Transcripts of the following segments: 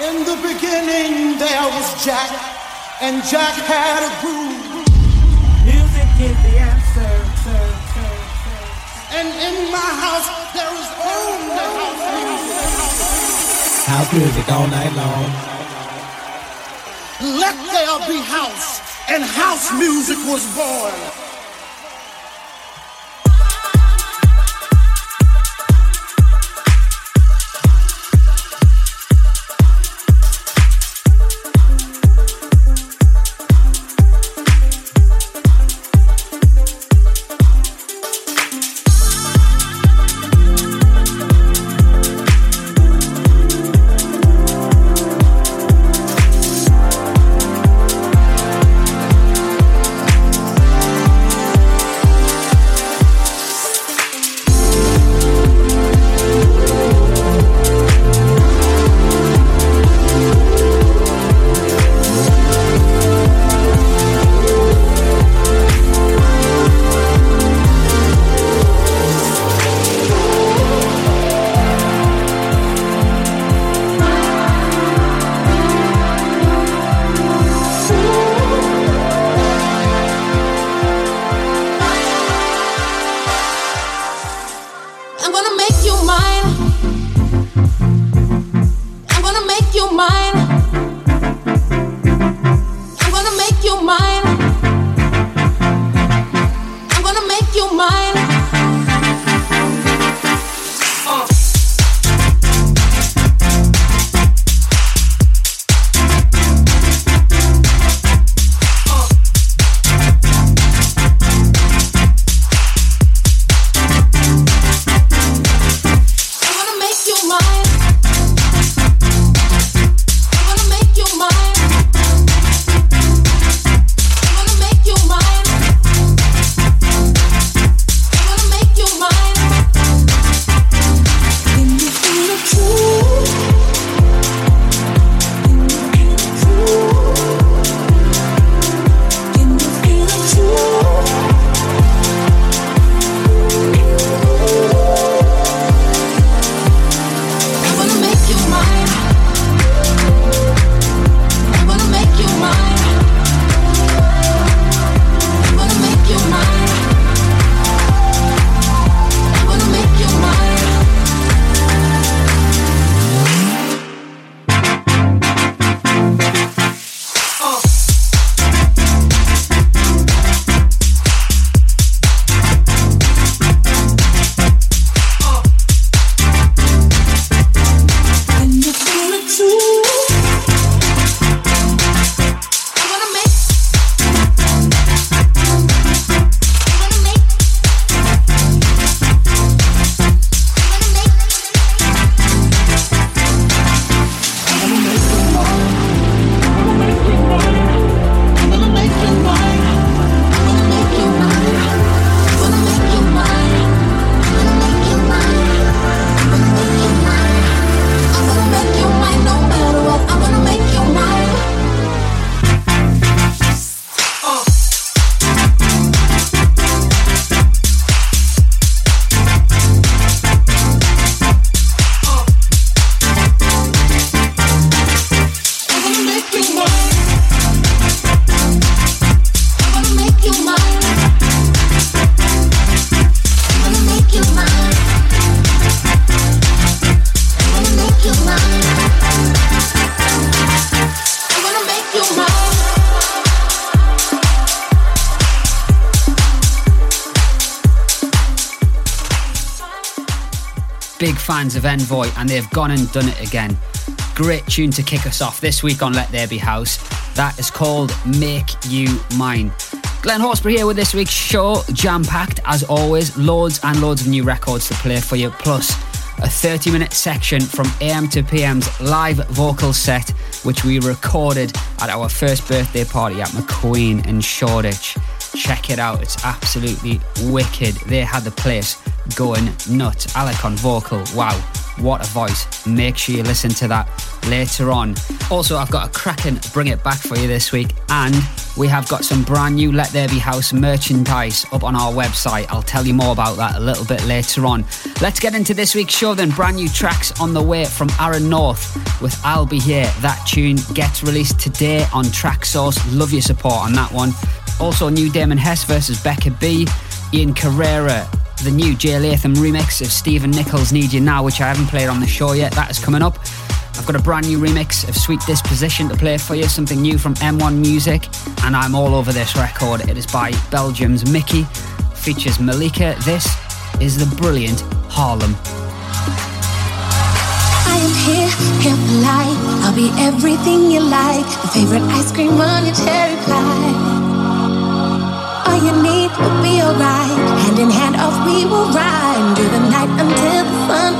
In the beginning there was Jack, and Jack had a groove. Music is the answer. And in my house there is only house music. House music all night long. Let there be house, and house music was born. Of Envoy, and they've gone and done it again. Great tune to kick us off this week on Let There Be House. That is called Make You Mine. Glenn Horsburgh here with this week's show, jam packed as always, loads and loads of new records to play for you, plus a 30 minute section from AM to PM's live vocal set, which we recorded at our first birthday party at McQueen in Shoreditch. Check it out, it's absolutely wicked. They had the place going nuts. Alec on vocal, wow, what a voice. Make sure you listen to that later on. Also, I've got a cracking Bring It Back for you this week, and we have got some brand new Let There Be House merchandise up on our website. I'll tell you more about that a little bit later on. Let's get into this week's show then. Brand new tracks on the way from Aaron North with I'll Be Here. That tune gets released today on Traxsource. Love your support on that one. Also, new Damon Hess versus Becca B. Ian Carrera, the new Jay Latham remix of Stephen Nichols' Need You Now, which I haven't played on the show yet. That is coming up. I've got a brand new remix of Sweet Disposition to play for you, something new from M1 Music, and I'm all over this record. It is by Belgium's Mickey, features Malika. This is the brilliant Harlem. I am here, here for life. I'll be everything you like. The favorite ice cream on your cherry pie. All you need will be alright. Hand in hand, off we will ride through the night until the sunrise.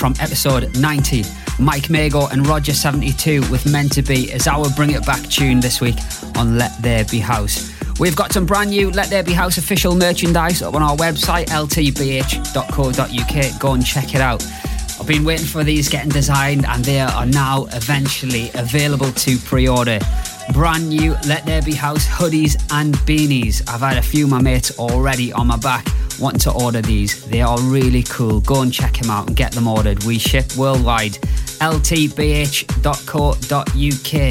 From episode 90. Mike Mago and Roger72 with Meant to Be as our Bring It Back tune this week on Let There Be House. We've got some brand new Let There Be House official merchandise up on our website, ltbh.co.uk. Go and check it out. I've been waiting for these getting designed and they are now eventually available to pre order. Brand new Let There Be House hoodies and beanies. I've had a few of my mates already on my back wanting to order these. They are really cool. Go and check them out and get them ordered. We ship worldwide. ltbh.co.uk.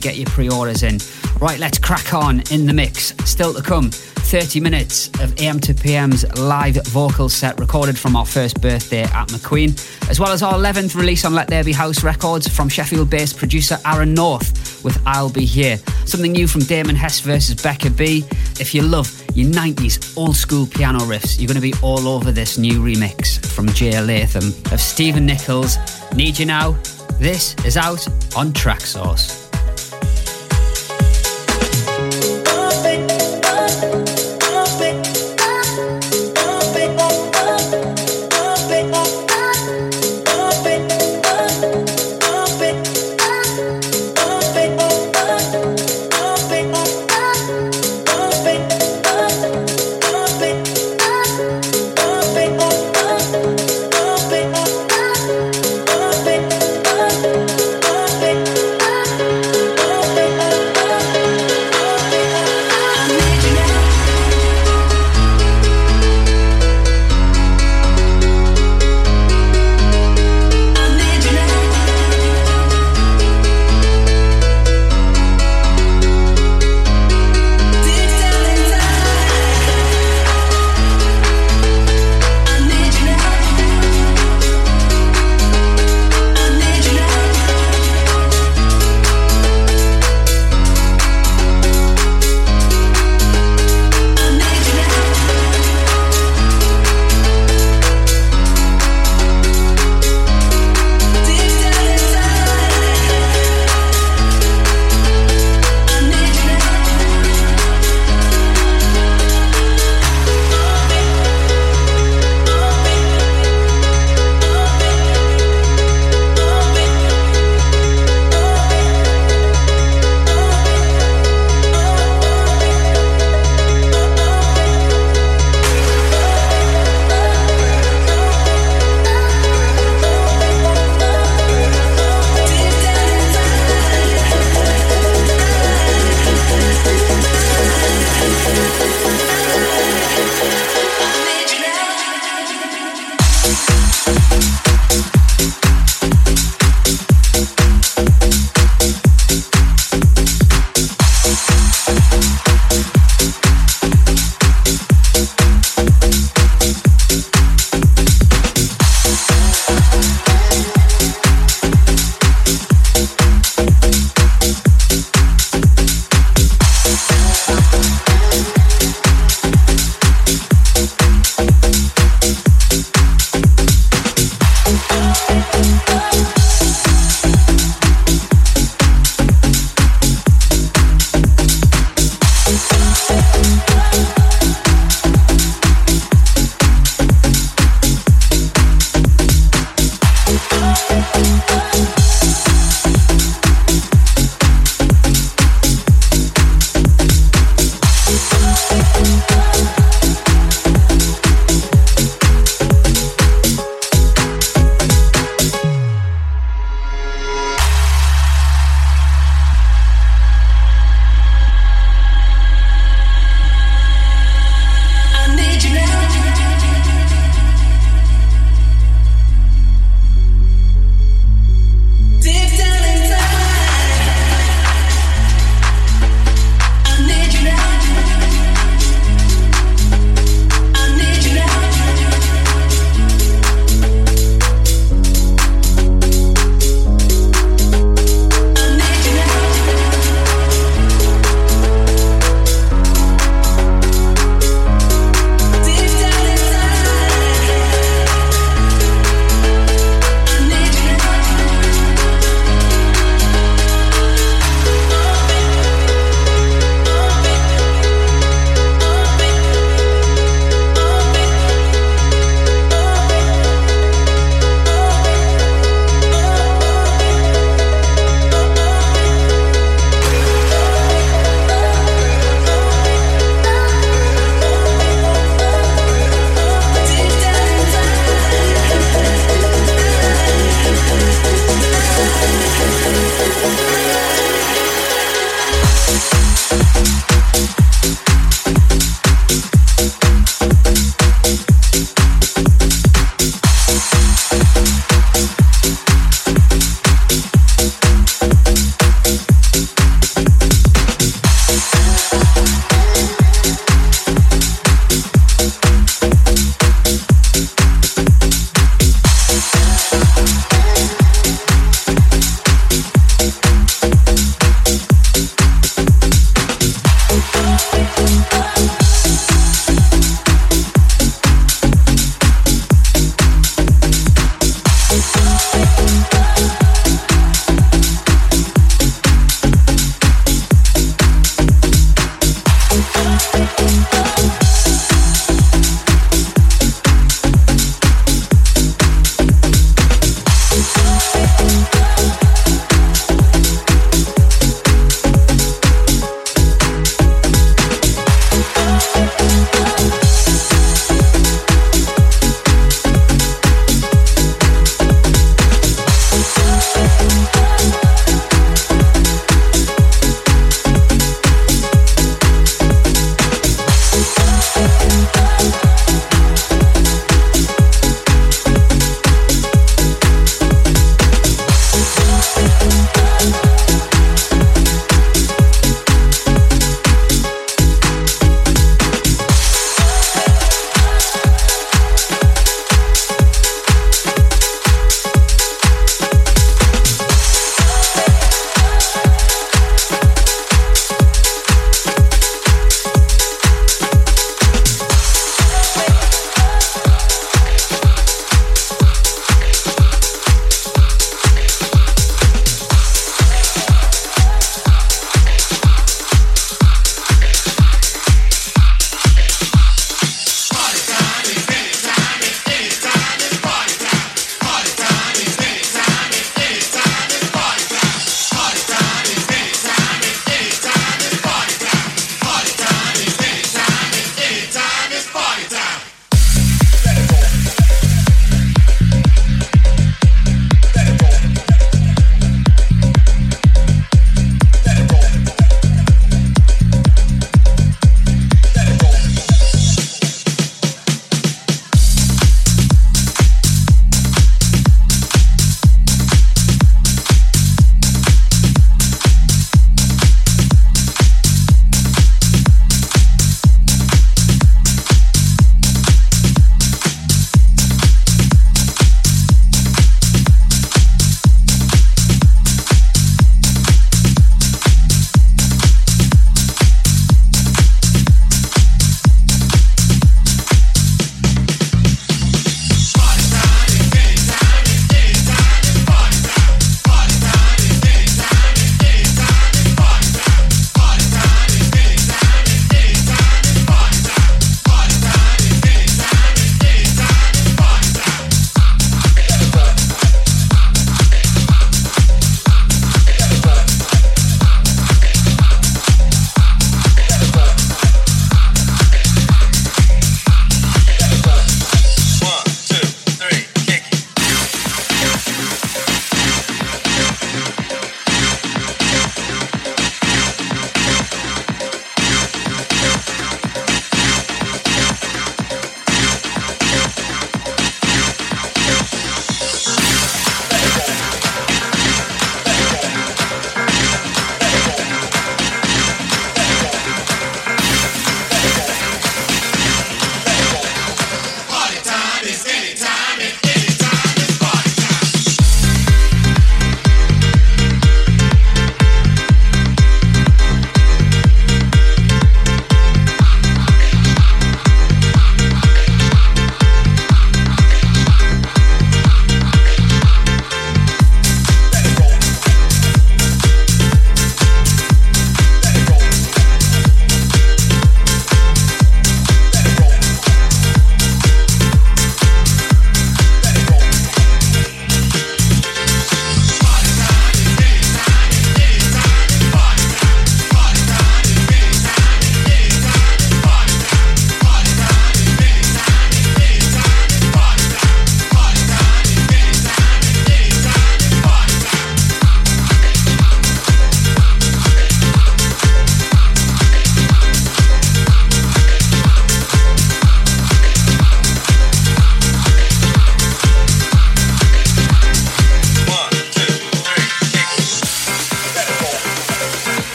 Get your pre orders in. Right, let's crack on in the mix. Still to come. 30 minutes of AM to PM's live vocal set recorded from our first birthday at McQueen, as well as our 11th release on Let There Be House Records from Sheffield based producer Aaron North with I'll Be Here. Something new from Damon Hess versus Becca B. If you love your 90s old school piano riffs, you're going to be all over this new remix from Jay Latham of Stephen Nichols. Need You Now? This is out on Traxsource.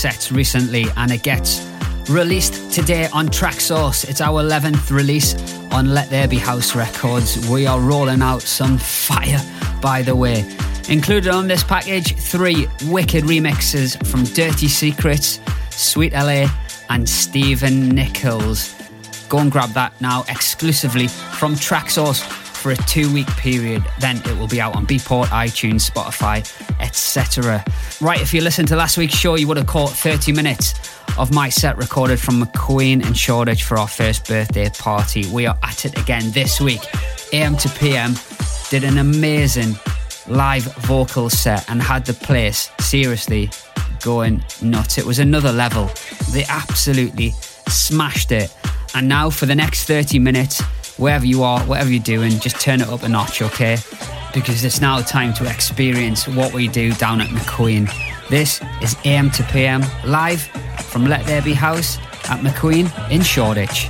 Sets recently, and it gets released today on Traxsource. It's our 11th release on Let There Be House Records. We are rolling out some fire, by the way. Included on this package, three wicked remixes from Dirty Secrets, Sweet LA, and Stephen Nichols. Go and grab that now exclusively from Traxsource for a two week period. Then it will be out on Beatport, iTunes, Spotify, etc. Right, if you listened to last week's show, you would have caught 30 minutes of my set recorded from McQueen and Shoreditch for our first birthday party. We are at it again this week. AM to PM did an amazing live vocal set and had the place seriously going nuts. It was another level. They absolutely smashed it. And now for the next 30 minutes, wherever you are, whatever you're doing, just turn it up a notch, okay? Because it's now time to experience what we do down at McQueen. This is AM to PM live from Let There Be House at McQueen in Shoreditch.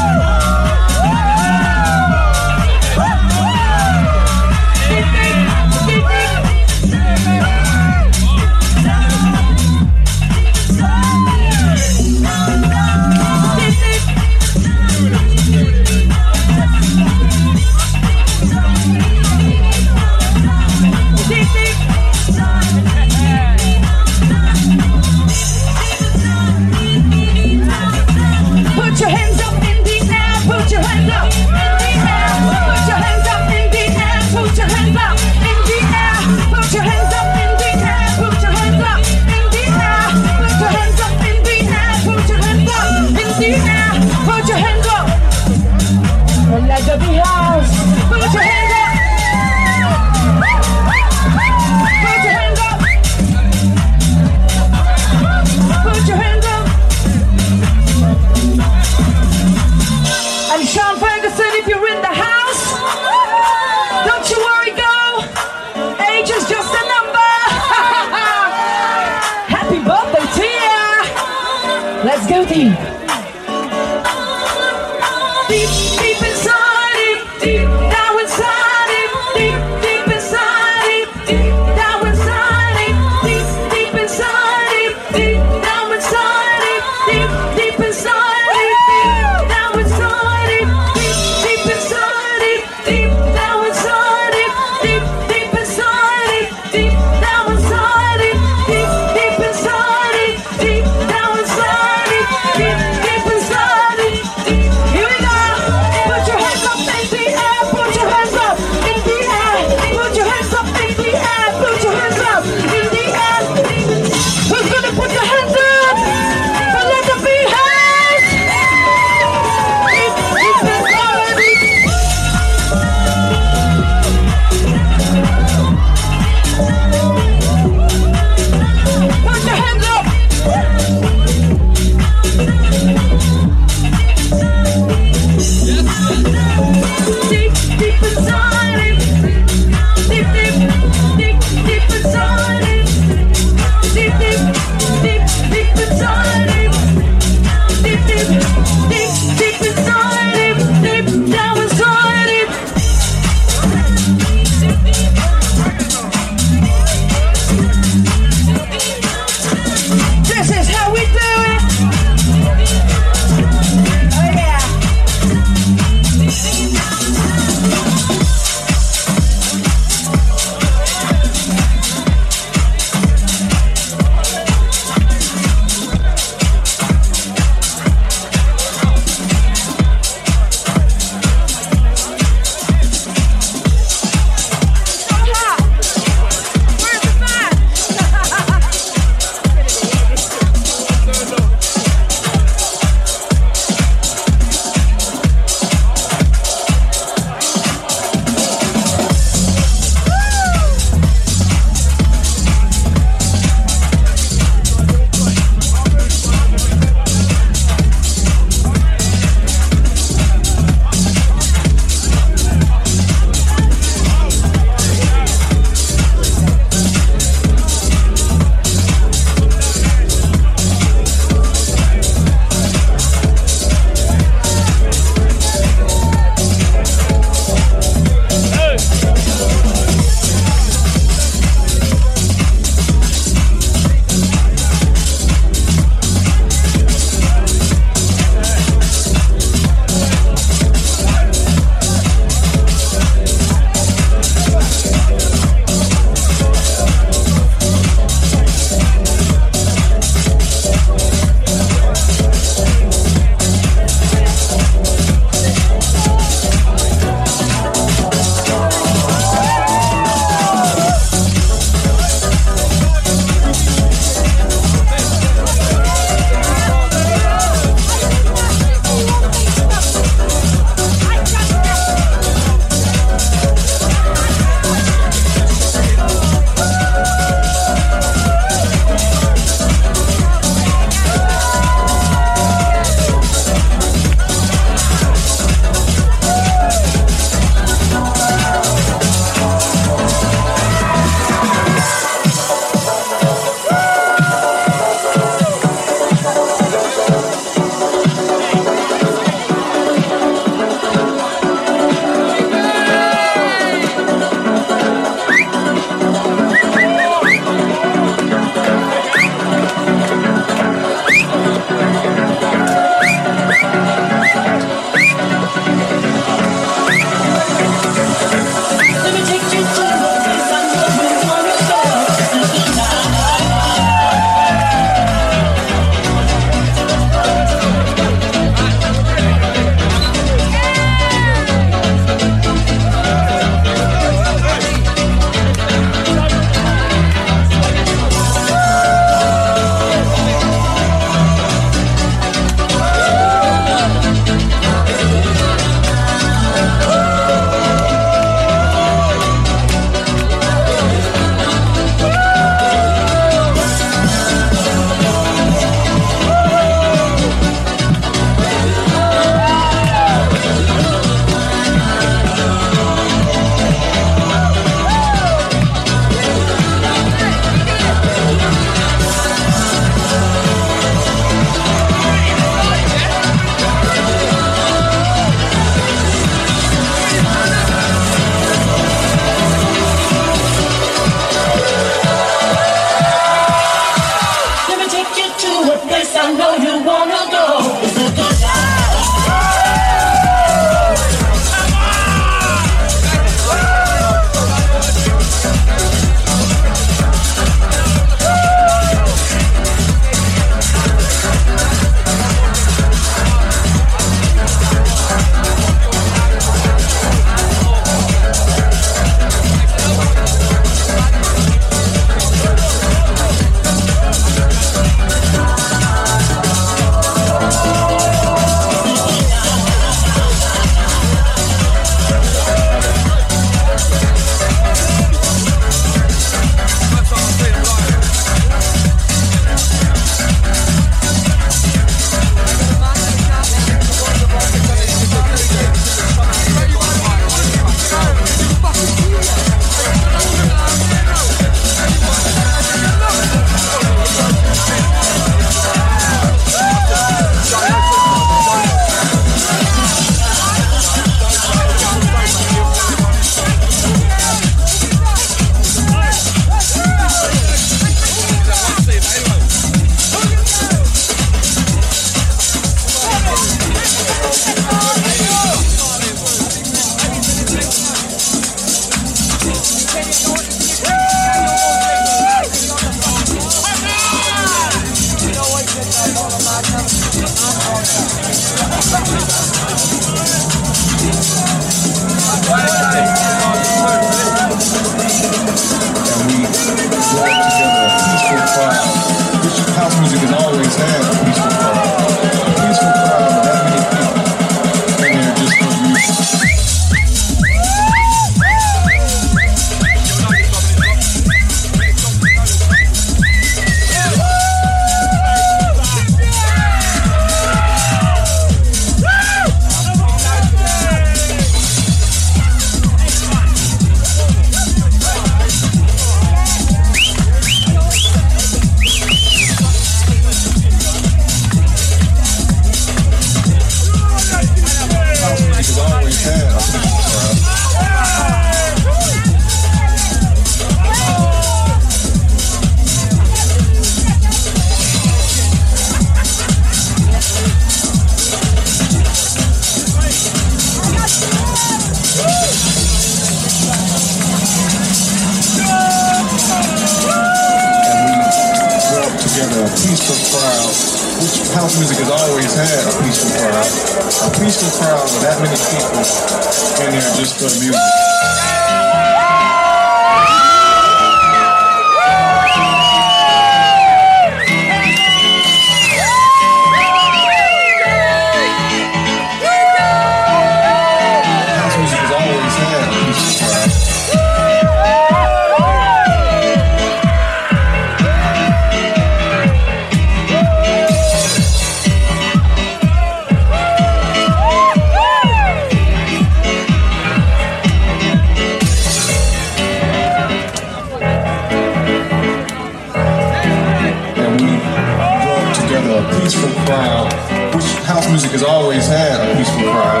crowd, which house music has always had a peaceful crowd.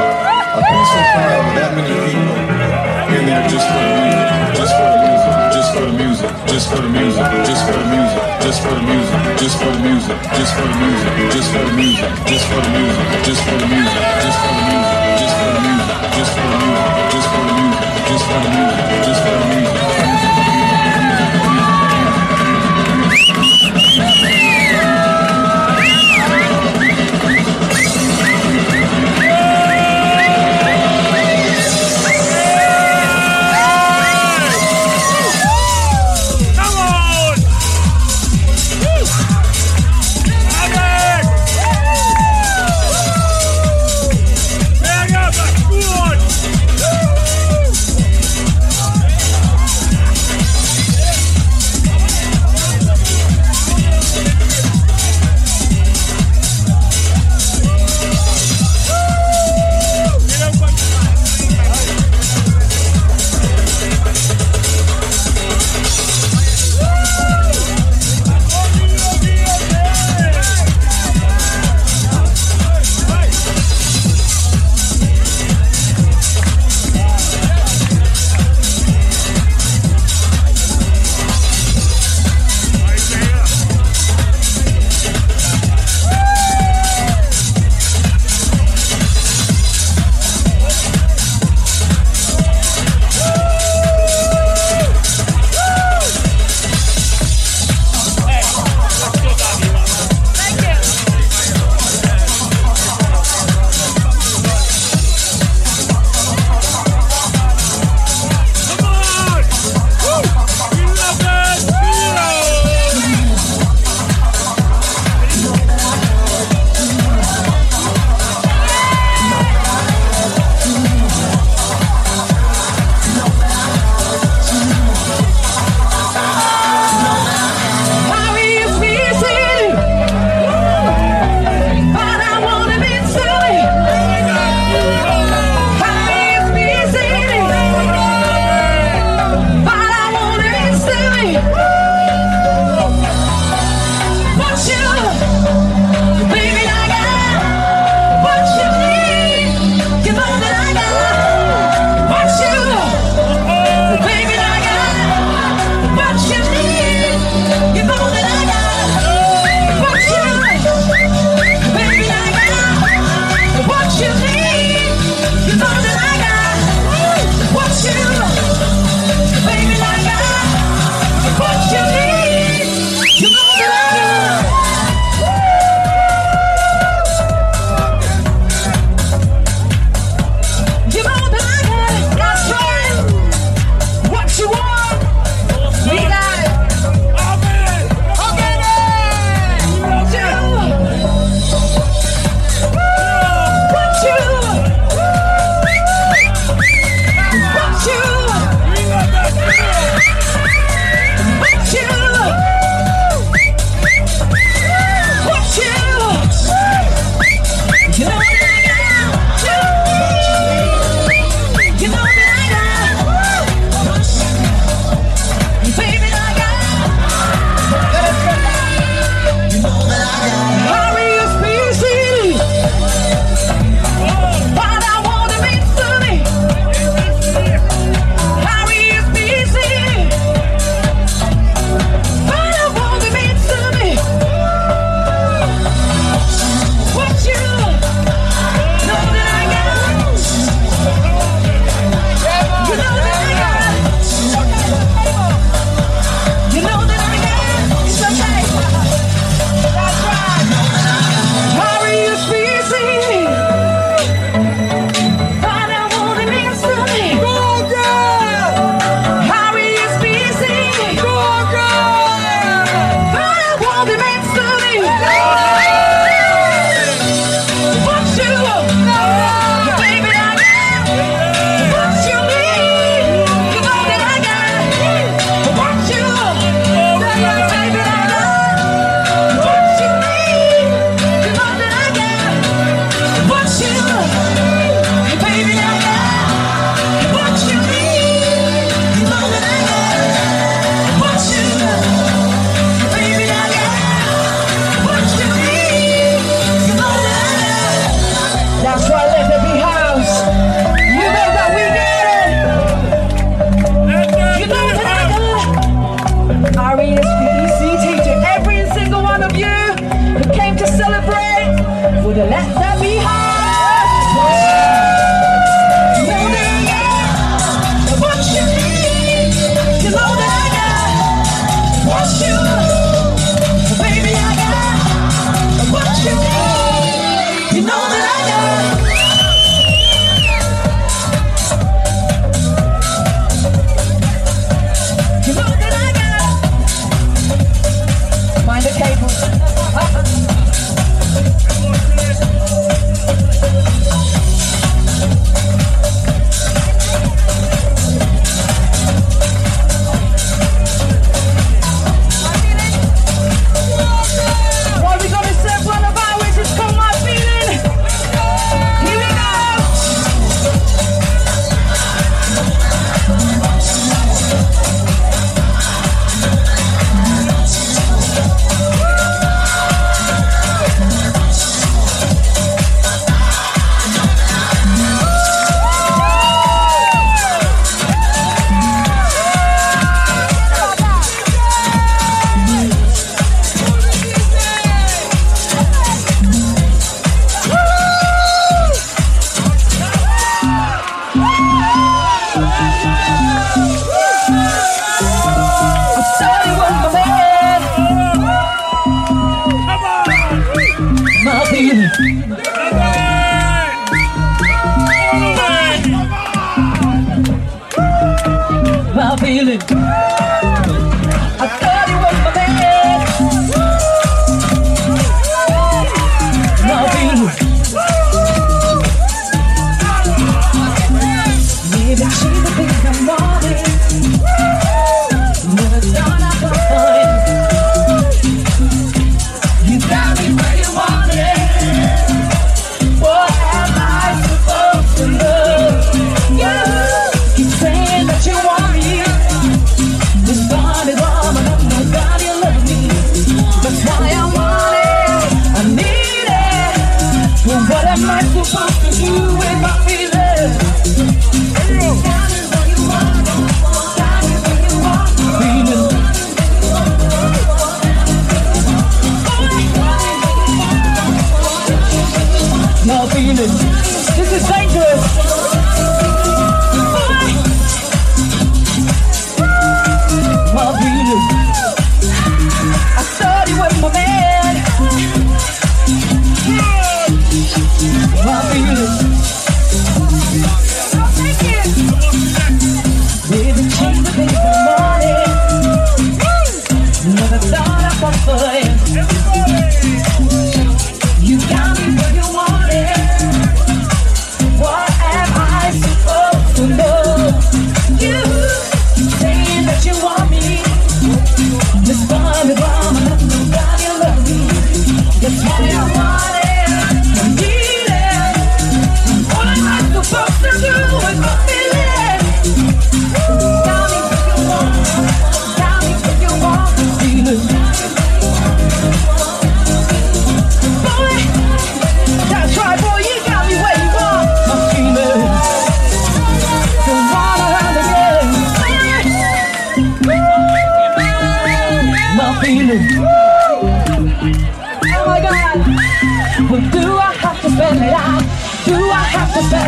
A peaceful crowd with that many people in there just for the music, just for the music, just for the music, just for the music, just for the music, just for the music, just for the music, just for the music, just for the music, just for the music, just for the music, just for the music, just for the music, just for the music, just for the music, just for the music, just for the music.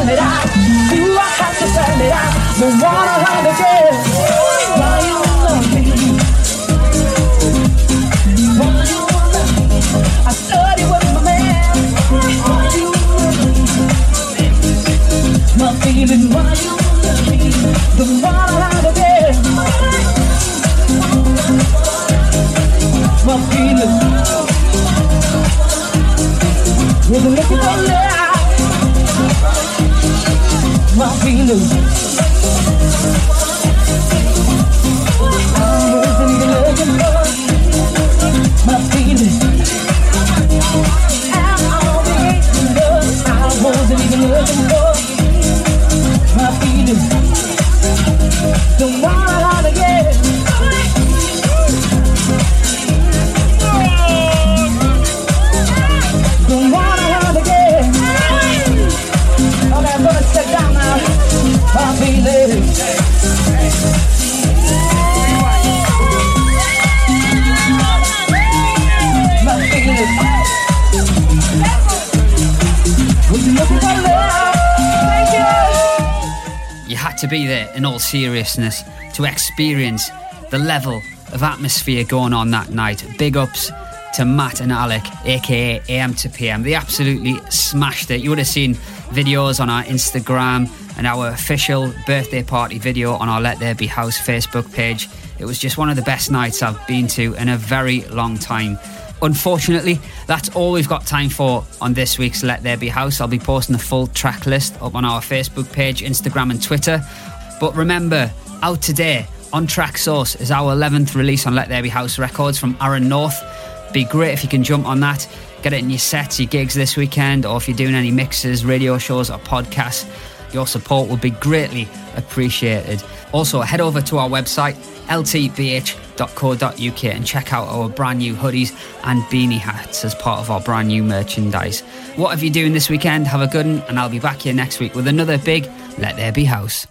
Spell it out? Do I have to spell it out? Don't wanna run again. Why you? Why you? I my man. Why you? My feeling, why you? Don't wanna run again. My feeling. With a look at love. My feeling. I wasn't even looking for my feeling. I'm always in love. I wasn't even looking for my feeling. Don't wanna to be there in all seriousness to experience the level of atmosphere going on that night. Big ups to Matt and Alec, aka AM to PM. They absolutely smashed it. You would have seen videos on our Instagram and our official birthday party video on our Let There Be House Facebook page. It was just one of the best nights I've been to in a very long time. Unfortunately, that's all we've got time for on this week's Let There Be House. I'll be posting the full track list up on our Facebook page, Instagram, and Twitter. But remember, out today on Traxsource is our 11th release on Let There Be House Records from Aaron North. Be great if you can jump on that, get it in your sets, your gigs this weekend, or if you're doing any mixes, radio shows, or podcasts. Your support would be greatly appreciated. Also, head over to our website, ltbh.co.uk, and check out our brand new hoodies and beanie hats as part of our brand new merchandise. What have you doing this weekend? Have a good one, and I'll be back here next week with another big Let There Be House.